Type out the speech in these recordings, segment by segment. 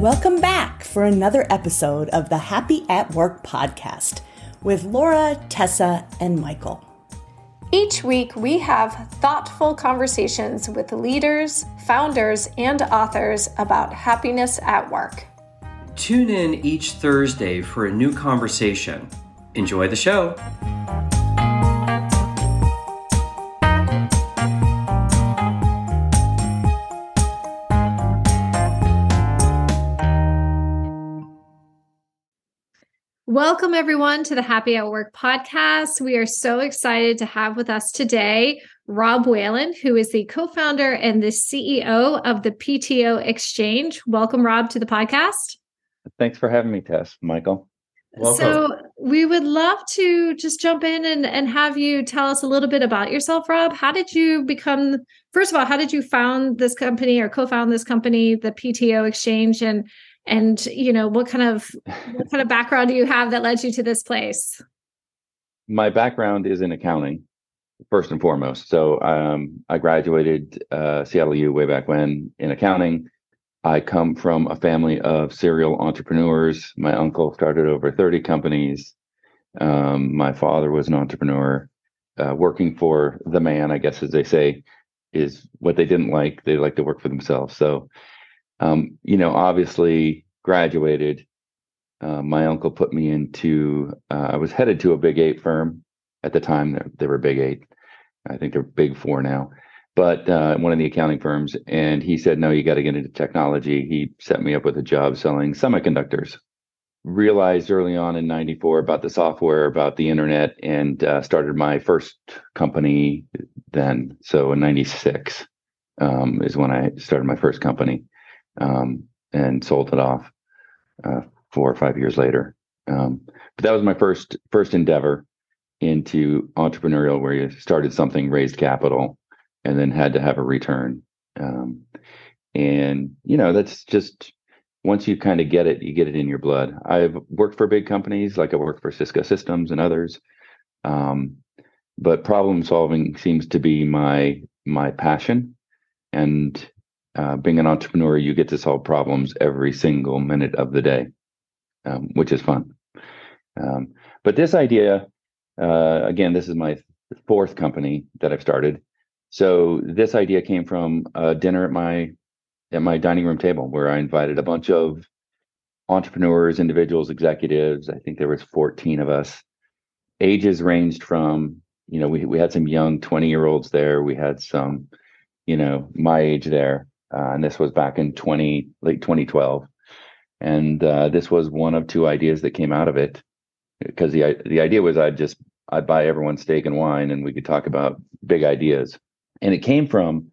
Welcome back for another episode of the Happy at Work podcast with Laura, Tessa, and Michael. Each week, we have thoughtful conversations with leaders, founders, and authors about happiness at work. Tune in each Thursday for a new conversation. Enjoy the show. Welcome, everyone, to the Happy at Work podcast. We are so excited to have with us today Rob Whalen, who is the co founder and the CEO of the PTO Exchange. Welcome, Rob, to the podcast. Thanks for having me, Tess. Michael. Welcome. So, we would love to just jump in and, and have you tell us a little bit about yourself, Rob. How did you become, first of all, how did you found this company or co found this company, the PTO Exchange? And and you know what kind of what kind of background do you have that led you to this place? My background is in accounting first and foremost. So um, i graduated uh, seattle u way back when in accounting. I come from a family of serial entrepreneurs. My uncle started over 30 companies. Um, my father was an entrepreneur. Uh, working for the man i guess as they say is what they didn't like. They like to work for themselves. So um, you know, obviously graduated. Uh, my uncle put me into. Uh, I was headed to a big eight firm at the time. They, were big eight. I think they're big four now, but uh, one of the accounting firms. And he said, "No, you got to get into technology." He set me up with a job selling semiconductors. Realized early on in '94 about the software, about the internet, and uh, started my first company then. So in '96 um, is when I started my first company um, and sold it off uh, four or five years later. Um, but that was my first first endeavor into entrepreneurial, where you started something, raised capital, and then had to have a return. Um, and you know that's just once you kind of get it, you get it in your blood. I've worked for big companies, like I worked for Cisco Systems and others. Um, but problem solving seems to be my my passion and uh, being an entrepreneur, you get to solve problems every single minute of the day, um, which is fun. Um, but this idea, uh, again, this is my fourth company that I've started. So this idea came from a dinner at my at my dining room table where I invited a bunch of entrepreneurs, individuals, executives. I think there was 14 of us. Ages ranged from, you know, we we had some young 20 year olds there. We had some, you know, my age there uh, and this was back in 20 late 2012 and uh, this was one of two ideas that came out of it. Because the the idea was I'd just I'd buy everyone steak and wine and we could talk about big ideas. And it came from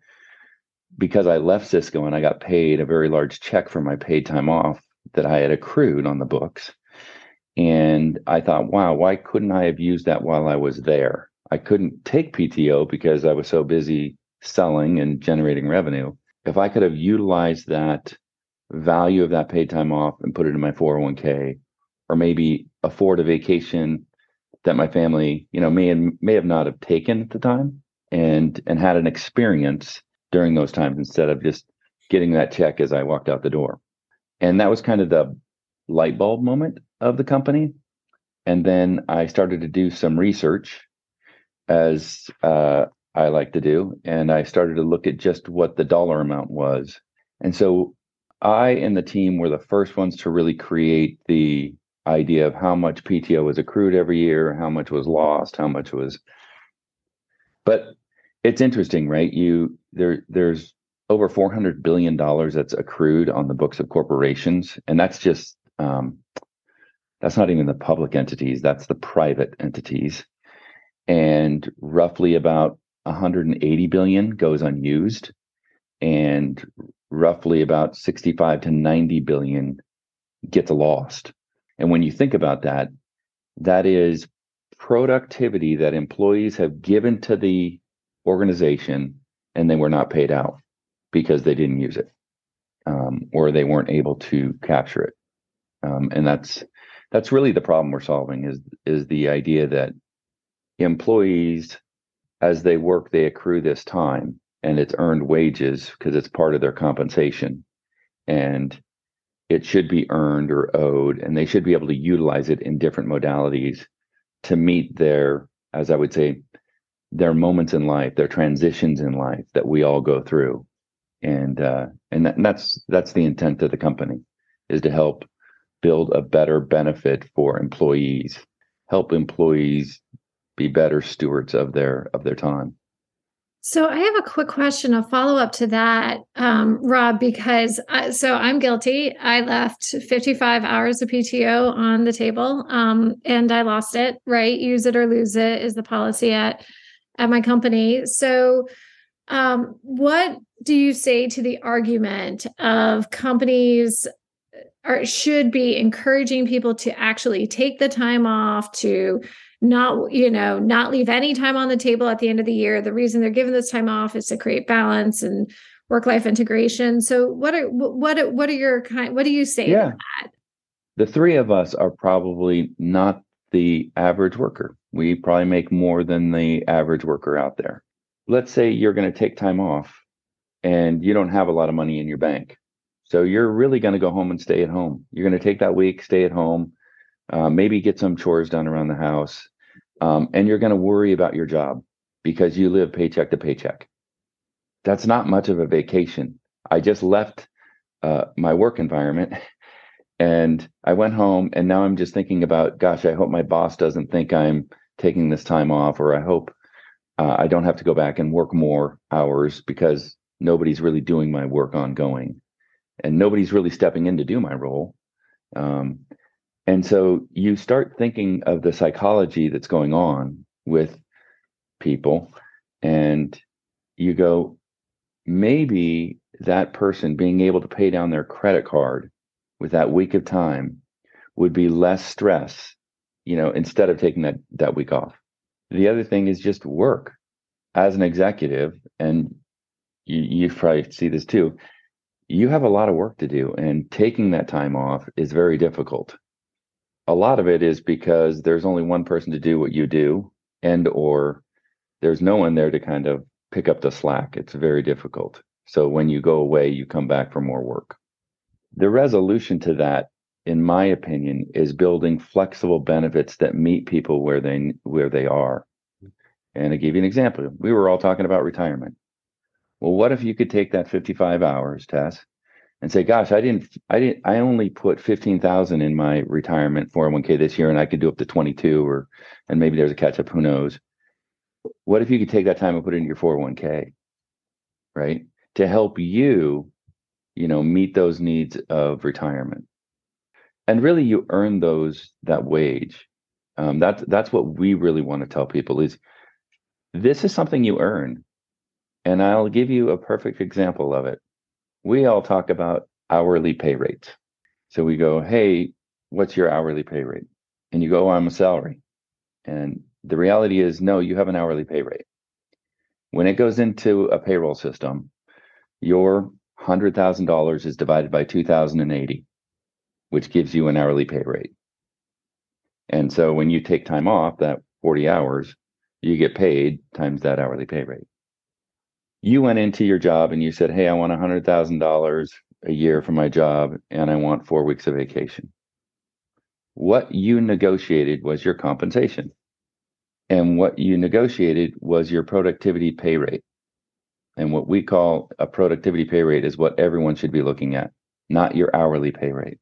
because I left Cisco and I got paid a very large check for my paid time off that I had accrued on the books. And I thought wow why couldn't I have used that while I was there? I couldn't take PTO because I was so busy selling and generating revenue if I could have utilized that value of that paid time off and put it in my 401k or maybe afford a vacation that my family, you know, may and may have not have taken at the time and and had an experience during those times instead of just getting that check as I walked out the door. And that was kind of the light bulb moment of the company. And then I started to do some research as uh, I like to do. And I started to look at just what the dollar amount was. And so I and the team were the first ones to really create the idea of how much PTO was accrued every year, how much was lost, how much was. But it's interesting, right? You there there's over 400 billion dollars that's accrued on the books of corporations and that's just um, that's not even the public entities that's the private entities and roughly about 180 billion goes unused and roughly about 65 to 90 billion gets lost. And when you think about that, that is productivity that employees have given to the organization and they were not paid out because they didn't use it um, or they weren't able to capture it. Um, and that's that's really the problem we're solving is is the idea that employees as they work, they accrue this time and it's earned wages because it's part of their compensation. And it should be earned or owed, and they should be able to utilize it in different modalities to meet their, as I would say, their moments in life, their transitions in life that we all go through, and uh, and, that, and that's that's the intent of the company is to help build a better benefit for employees, help employees be better stewards of their of their time. So I have a quick question, a follow up to that, um, Rob, because I, so I'm guilty. I left 55 hours of PTO on the table, um, and I lost it. Right, use it or lose it is the policy at at my company. So, um, what do you say to the argument of companies are should be encouraging people to actually take the time off to not you know not leave any time on the table at the end of the year. The reason they're given this time off is to create balance and work life integration. So what are what are, what are your kind what do you say yeah. the three of us are probably not the average worker. We probably make more than the average worker out there. Let's say you're going to take time off and you don't have a lot of money in your bank. So you're really going to go home and stay at home. You're going to take that week stay at home uh, maybe get some chores done around the house, um, and you're going to worry about your job because you live paycheck to paycheck. That's not much of a vacation. I just left uh, my work environment and I went home, and now I'm just thinking about, gosh, I hope my boss doesn't think I'm taking this time off, or I hope uh, I don't have to go back and work more hours because nobody's really doing my work ongoing and nobody's really stepping in to do my role. Um, and so you start thinking of the psychology that's going on with people, and you go, maybe that person being able to pay down their credit card with that week of time would be less stress, you know, instead of taking that that week off. The other thing is just work as an executive, and you, you probably see this too. You have a lot of work to do, and taking that time off is very difficult a lot of it is because there's only one person to do what you do and or there's no one there to kind of pick up the slack. It's very difficult. So when you go away you come back for more work. The resolution to that in my opinion is building flexible benefits that meet people where they where they are. And i give you an example we were all talking about retirement. Well what if you could take that 55 hours tess and say, gosh, I didn't, I didn't, I only put 15,000 in my retirement 401k this year and I could do up to 22 or, and maybe there's a catch up, who knows? What if you could take that time and put it into your 401k, right? To help you, you know, meet those needs of retirement. And really you earn those, that wage. Um, that's, that's what we really want to tell people is this is something you earn. And I'll give you a perfect example of it we all talk about hourly pay rates. So we go, hey, what's your hourly pay rate? And you go, oh, I'm a salary. And the reality is, no, you have an hourly pay rate. When it goes into a payroll system, your $100,000 is divided by 2,080, which gives you an hourly pay rate. And so when you take time off, that 40 hours, you get paid times that hourly pay rate you went into your job and you said, Hey, I want $100,000 a year for my job and I want four weeks of vacation. What you negotiated was your compensation. And what you negotiated was your productivity pay rate. And what we call a productivity pay rate is what everyone should be looking at, not your hourly pay rate.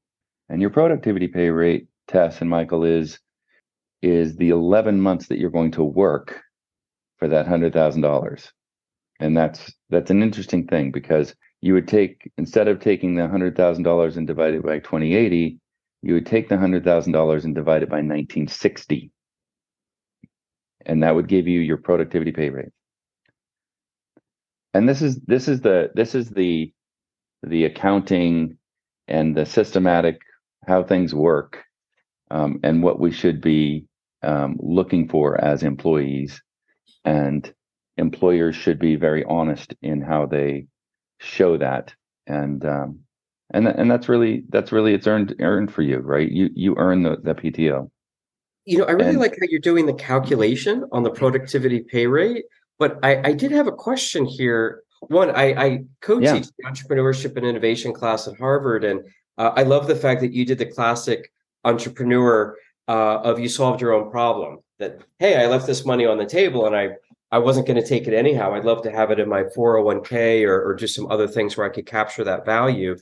And your productivity pay rate, Tess and Michael, is is the 11 months that you're going to work for that $100,000 and that's that's an interesting thing because you would take instead of taking the hundred thousand dollars and divide it by 2080 you would take the hundred thousand dollars and divide it by 1960 and that would give you your productivity pay rate. And this is this is the this is the the accounting and the systematic how things work um, and what we should be um, looking for as employees. And employers should be very honest in how they show that and um, and and that's really that's really it's earned earned for you right you you earn the, the pto you know i really and, like how you're doing the calculation on the productivity pay rate but i i did have a question here one i i co-teach yeah. the entrepreneurship and innovation class at harvard and Uh, I love the fact that you did the classic entrepreneur uh, of you solved your own problem. That hey, I left this money on the table and I I wasn't going to take it anyhow. I'd love to have it in my 401k or, or just some other things where I could capture that value.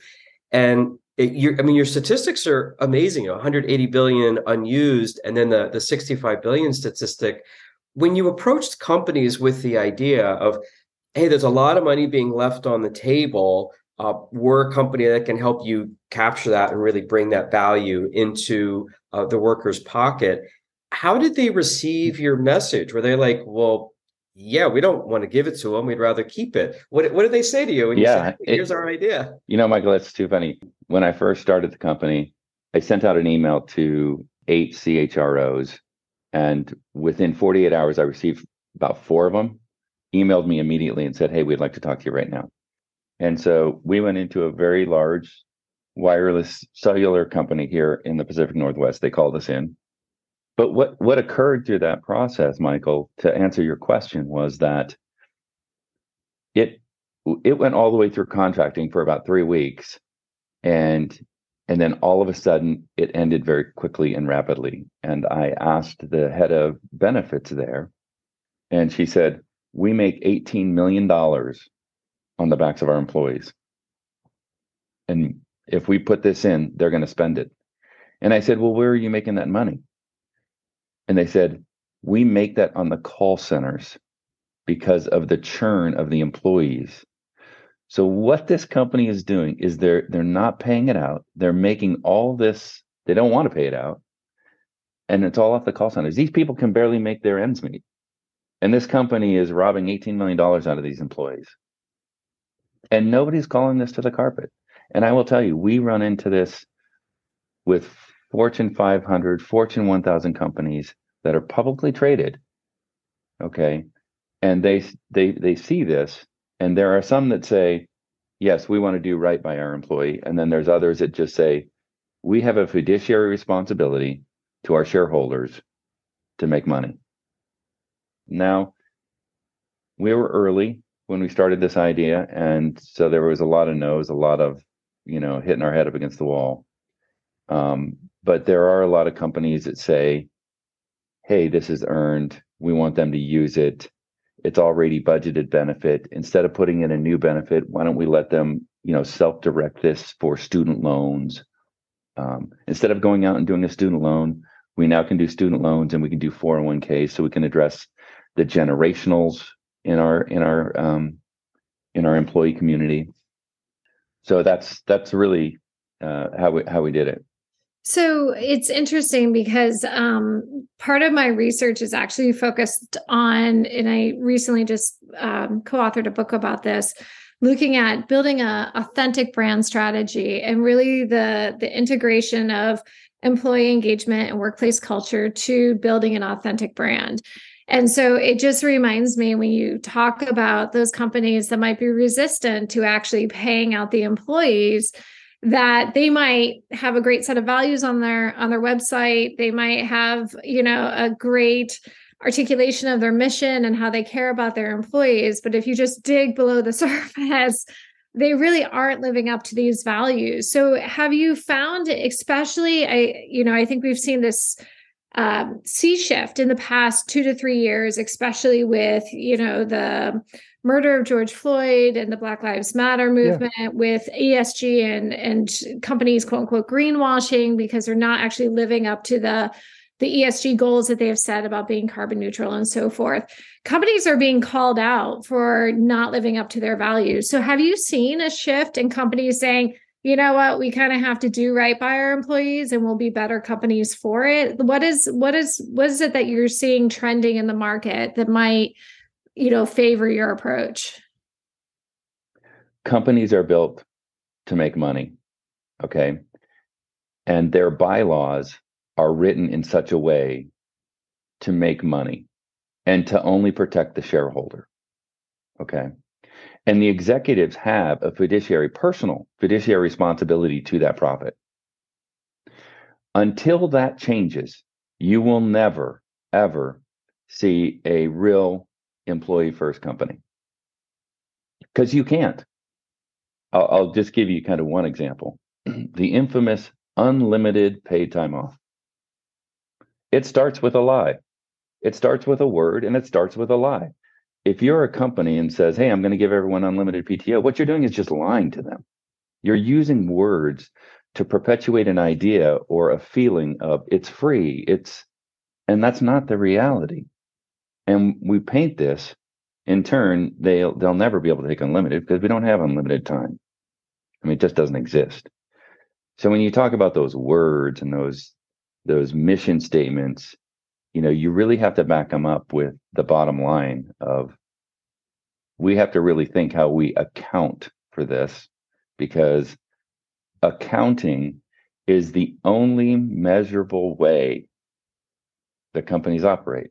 And it, I mean, your statistics are amazing. You know, 180 billion unused, and then the the 65 billion statistic. When you approached companies with the idea of, hey, there's a lot of money being left on the table. Uh, we're a company that can help you capture that and really bring that value into uh, the worker's pocket. How did they receive your message? Were they like, well, yeah, we don't want to give it to them. We'd rather keep it. What what did they say to you? When yeah, you said, here's it, our idea. You know, Michael, that's too funny. When I first started the company, I sent out an email to eight CHROs, and within 48 hours, I received about four of them emailed me immediately and said, "Hey, we'd like to talk to you right now." And so we went into a very large wireless cellular company here in the Pacific Northwest. They called us in but what what occurred through that process, Michael, to answer your question, was that it it went all the way through contracting for about three weeks, and and then all of a sudden it ended very quickly and rapidly. And I asked the head of benefits there, and she said, "We make eighteen million dollars on the backs of our employees, and if we put this in, they're going to spend it." And I said, "Well, where are you making that money?" And they said, we make that on the call centers because of the churn of the employees. So what this company is doing is they're they're not paying it out. They're making all this, they don't want to pay it out. And it's all off the call centers. These people can barely make their ends meet. And this company is robbing $18 million out of these employees. And nobody's calling this to the carpet. And I will tell you, we run into this with Fortune 500, Fortune 1000 companies that are publicly traded. Okay. And they they they see this and there are some that say, "Yes, we want to do right by our employee." And then there's others that just say, "We have a fiduciary responsibility to our shareholders to make money." Now, we were early when we started this idea and so there was a lot of no's, a lot of, you know, hitting our head up against the wall. Um, but there are a lot of companies that say, hey, this is earned. We want them to use it. It's already budgeted benefit. Instead of putting in a new benefit, why don't we let them, you know, self-direct this for student loans? Um, instead of going out and doing a student loan, we now can do student loans and we can do 401k so we can address the generationals in our in our um, in our employee community. So that's that's really uh, how we how we did it. So it's interesting because um, part of my research is actually focused on, and I recently just um, co-authored a book about this, looking at building a authentic brand strategy and really the the integration of employee engagement and workplace culture to building an authentic brand. And so it just reminds me when you talk about those companies that might be resistant to actually paying out the employees that they might have a great set of values on their on their website. They might have you know a great articulation of their mission and how they care about their employees. But if you just dig below the surface they really aren't living up to these values. So have you found especially i you know i think we've seen this um, sea shift in the past two to three years especially with you know the murder of George Floyd and the Black Lives Matter movement yeah. with ESG and and companies quote unquote greenwashing because they're not actually living up to the the ESG goals that they have set about being carbon neutral and so forth. Companies are being called out for not living up to their values. So have you seen a shift in companies saying, you know what, we kind of have to do right by our employees and we'll be better companies for it? What is what is what is it that you're seeing trending in the market that might you know favor your approach? Companies are built to make money okay? And their bylaws are written in such a way to make money and to only protect the shareholder okay and the executives have a fiduciary personal fiduciary responsibility to that profit until that changes you will never ever see a real employee first company because you can't. I'll, I'll, just give you kind of one example. the infamous unlimited paid time off. It starts with a lie. It starts with a word and it starts with a lie. If you're a company and says, "Hey, I'm going to give everyone unlimited PTO," what you're doing is just lying to them. You're using words to perpetuate an idea or a feeling of it's free, it's and that's not the reality. And we paint this in turn, they'll they'll never be able to take unlimited because we don't have unlimited time. I mean, it just doesn't exist. So when you talk about those words and those those mission statements, you know, you really have to back them up with the bottom line of we have to really think how we account for this because accounting is the only measurable way that companies operate.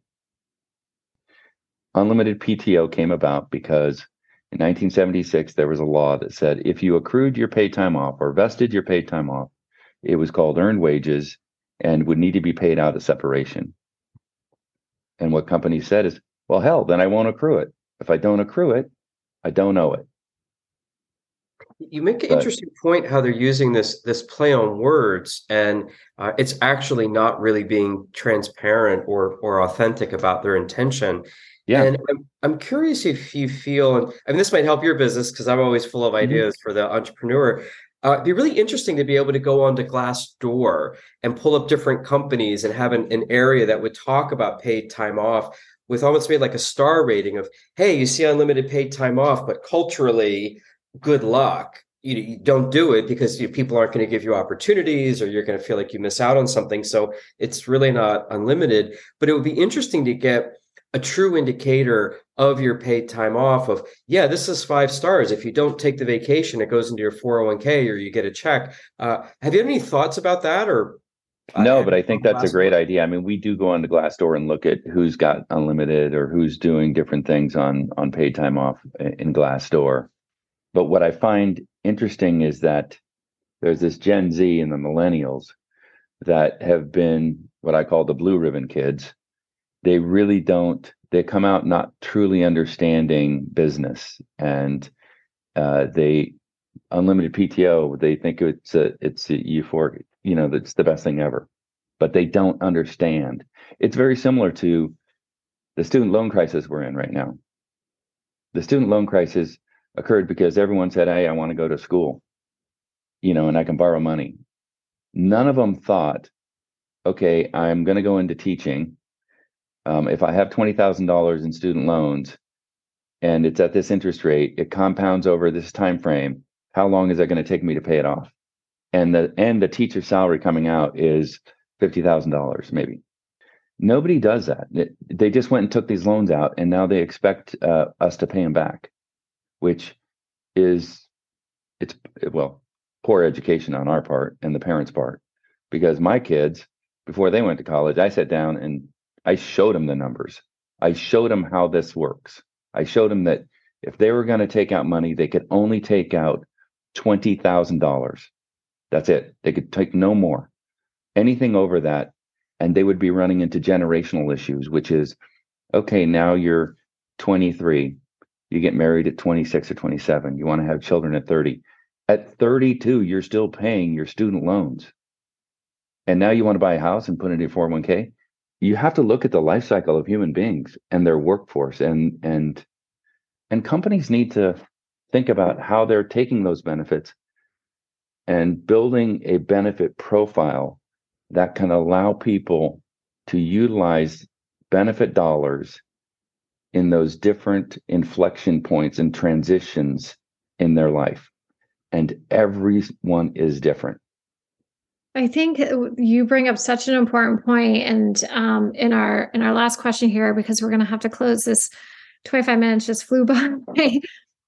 Unlimited PTO came about because in 1976 there was a law that said if you accrued your paid time off or vested your paid time off, it was called earned wages and would need to be paid out at separation. And what companies said is, well, hell, then I won't accrue it. If I don't accrue it, I don't owe it. You make an but, interesting point how they're using this this play on words, and uh, it's actually not really being transparent or or authentic about their intention. Yeah, and I'm I'm curious if you feel, and I mean, this might help your business because I'm always full of mm-hmm. ideas mm-hmm. for the entrepreneur. Uh, it'd be really interesting to be able to go onto Glassdoor and pull up different companies and have an, an area that would talk about paid time off with almost made like a star rating of, hey, you see unlimited paid time off, but culturally, good luck. You, you don't do it because you, people aren't going to give you opportunities or you're going to feel like you miss out on something. So it's really not unlimited. But it would be interesting to get a true indicator of your paid time off of yeah this is five stars. If you don't take the vacation it goes into your 401k or you get a check. Uh, have you any thoughts about that or? No but i think that's a great idea. I mean we do go on the glassdoor and look at who's got unlimited or who's doing different things on on paid time off in glassdoor. But what i find interesting is that there's this gen z and the millennials that have been what i call the blue ribbon kids they really don't they come out not truly understanding business. And uh, they unlimited pto they think it's a it's a euphoric you know that's the best thing ever. But they don't understand. It's very similar to the student loan crisis we're in right now. The student loan crisis occurred because everyone said hey i want to go to school you know and i can borrow money. None of them thought okay i'm going to go into teaching um, if I have twenty thousand dollars in student loans, and it's at this interest rate, it compounds over this time frame. How long is that going to take me to pay it off? And the and the teacher salary coming out is fifty thousand dollars, maybe. Nobody does that. They just went and took these loans out, and now they expect uh, us to pay them back, which is it's well poor education on our part and the parents' part, because my kids before they went to college, I sat down and I showed them the numbers. I showed them how this works. I showed them that if they were going to take out money, they could only take out $20,000. That's it. They could take no more. Anything over that, and they would be running into generational issues, which is okay, now you're 23, you get married at 26 or 27, you want to have children at 30. At 32, you're still paying your student loans. And now you want to buy a house and put it in your 401k you have to look at the life cycle of human beings and their workforce and and and companies need to think about how they're taking those benefits and building a benefit profile that can allow people to utilize benefit dollars in those different inflection points and transitions in their life. And everyone is different I think you bring up such an important point, and um, in our in our last question here, because we're going to have to close this. Twenty five minutes just flew by.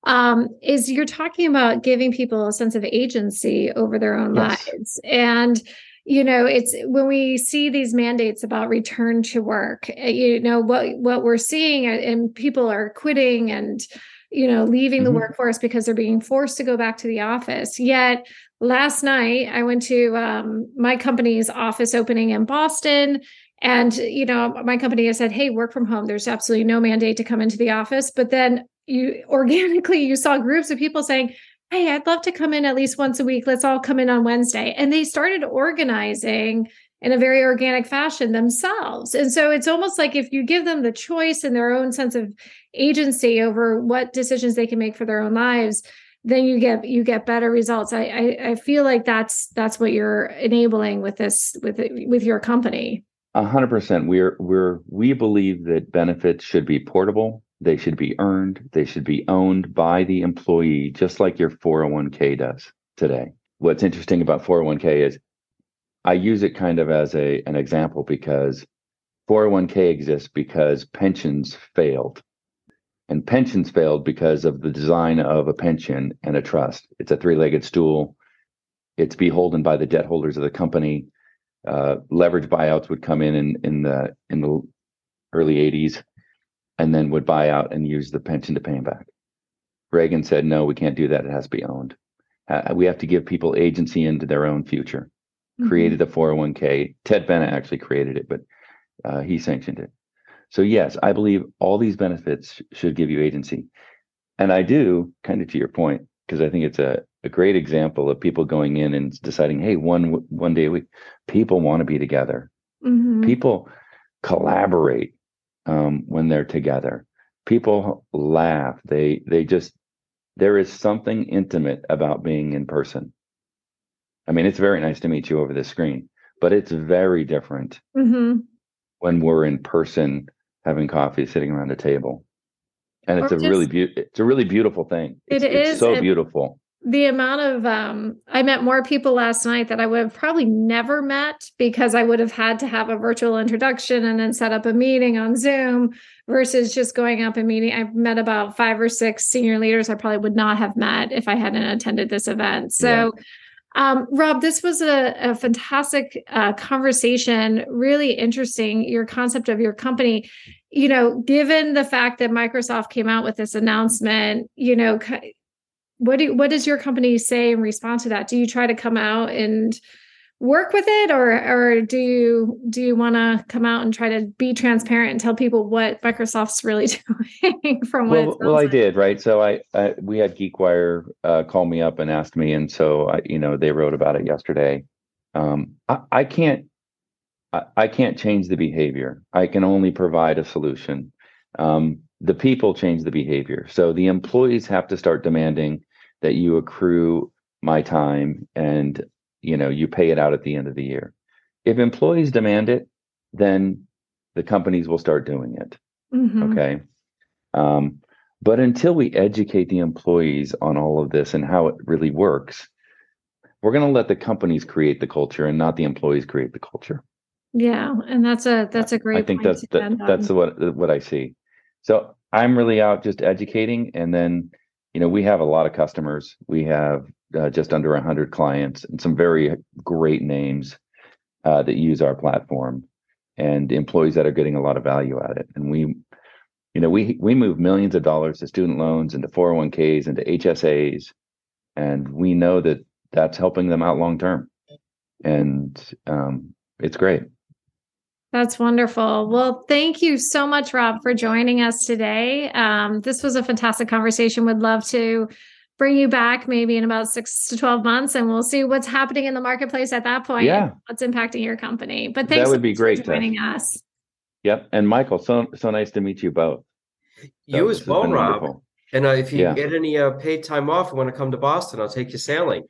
um, is you're talking about giving people a sense of agency over their own yes. lives, and you know it's when we see these mandates about return to work. Eh, you know what what we're seeing, and people are quitting and you know leaving mm-hmm. the workforce because they're being forced to go back to the office. Yet last night I went to um, my company's office opening in Boston. And, you know, my company has said, hey, work from home. There's absolutely no mandate to come into the office. But then you organically, you saw groups of people saying, hey, I'd love to come in at least once a week. Let's all come in on Wednesday. And they started organizing in a very organic fashion themselves. And so it's almost like if you give them the choice and their own sense of agency over what decisions they can make for their own lives, then you get you get better results. I I, I feel like that's that's what you're enabling with this with with your company. A hundred percent. We're we're we believe that benefits should be portable. They should be earned. They should be owned by the employee, just like your 401k does today. What's interesting about 401k is I use it kind of as a an example because 401k exists because pensions failed. And pensions failed because of the design of a pension and a trust. It's a three-legged stool. It's beholden by the debt holders of the company. Uh, leverage buyouts would come in, in in the in the early 80s and then would buy out and use the pension to pay him back. Reagan said, no, we can't do that. It has to be owned. Uh, we have to give people agency into their own future. Mm-hmm. Created a 401k. Ted Bennett actually created it, but uh, he sanctioned it. So, yes, I believe all these benefits should give you agency. And I do, kind of to your point, because I think it's a, a great example of people going in and deciding, hey, one one day a week, people want to be together. Mm-hmm. People collaborate um, when they're together. People laugh. They they just there is something intimate about being in person. I mean, it's very nice to meet you over the screen, but it's very different mm-hmm. when we're in person having coffee, sitting around a table. And it's or a just, really beautiful it's a really beautiful thing. It's, it is, it's so beautiful the amount of um I met more people last night that I would have probably never met because I would have had to have a virtual introduction and then set up a meeting on Zoom versus just going up and meeting. I've met about five or six senior leaders I probably would not have met if I hadn't attended this event. So yeah. Um, Rob, this was a, a fantastic uh, conversation, really interesting. Your concept of your company, you know, given the fact that Microsoft came out with this announcement, you know, what do what does your company say in response to that? Do you try to come out and work with it or or do you do you want to come out and try to be transparent and tell people what Microsoft's really doing from what well, well like? I did right so I, I, we had GeekWire uh, call me up and asked me and so I you know they wrote about it yesterday um, I, I can't I, I can't change the behavior I can only provide a solution um, the people change the behavior. So the employees have to start demanding that you accrue my time and you know you pay it out at the end of the year. If employees demand it, then the companies will start doing it. Mm-hmm. Okay. Um, but until we educate the employees on all of this and how it really works, we're going to let the companies create the culture and not the employees create the culture. Yeah, and that's a that's a great. I think that's that, that's what what I see. So I'm really out just educating, and then you know we have a lot of customers. We have uh, just under 100 clients and some very great names uh, that use our platform, and employees that are getting a lot of value at it. And we, you know, we we move millions of dollars to student loans, into 401ks, into HSAs, and we know that that's helping them out long term, and um, it's great. That's wonderful. Well, thank you so much, Rob, for joining us today. Um, this was a fantastic conversation. Would love to bring you back maybe in about six to 12 months and we'll see what's happening in the marketplace at that point. Yeah. What's impacting your company. But thanks that would be great for joining us. Yep. And Michael, so so nice to meet you both. You as well, Rob. Wonderful. And uh, if you yeah. get any uh, paid time off and want to come to Boston, I'll take you sailing.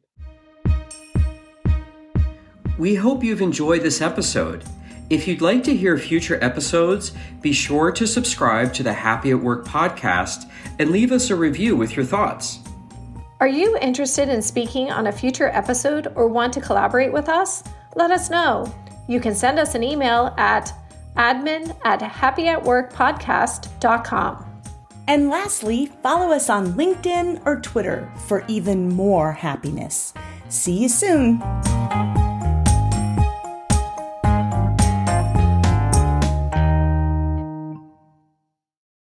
We hope you've enjoyed this episode. If you'd like to hear future episodes, be sure to subscribe to the Happy at Work podcast and leave us a review with your thoughts. Are you interested in speaking on a future episode or want to collaborate with us? Let us know. You can send us an email at admin at happyatworkpodcast.com. And lastly, follow us on LinkedIn or Twitter for even more happiness. See you soon.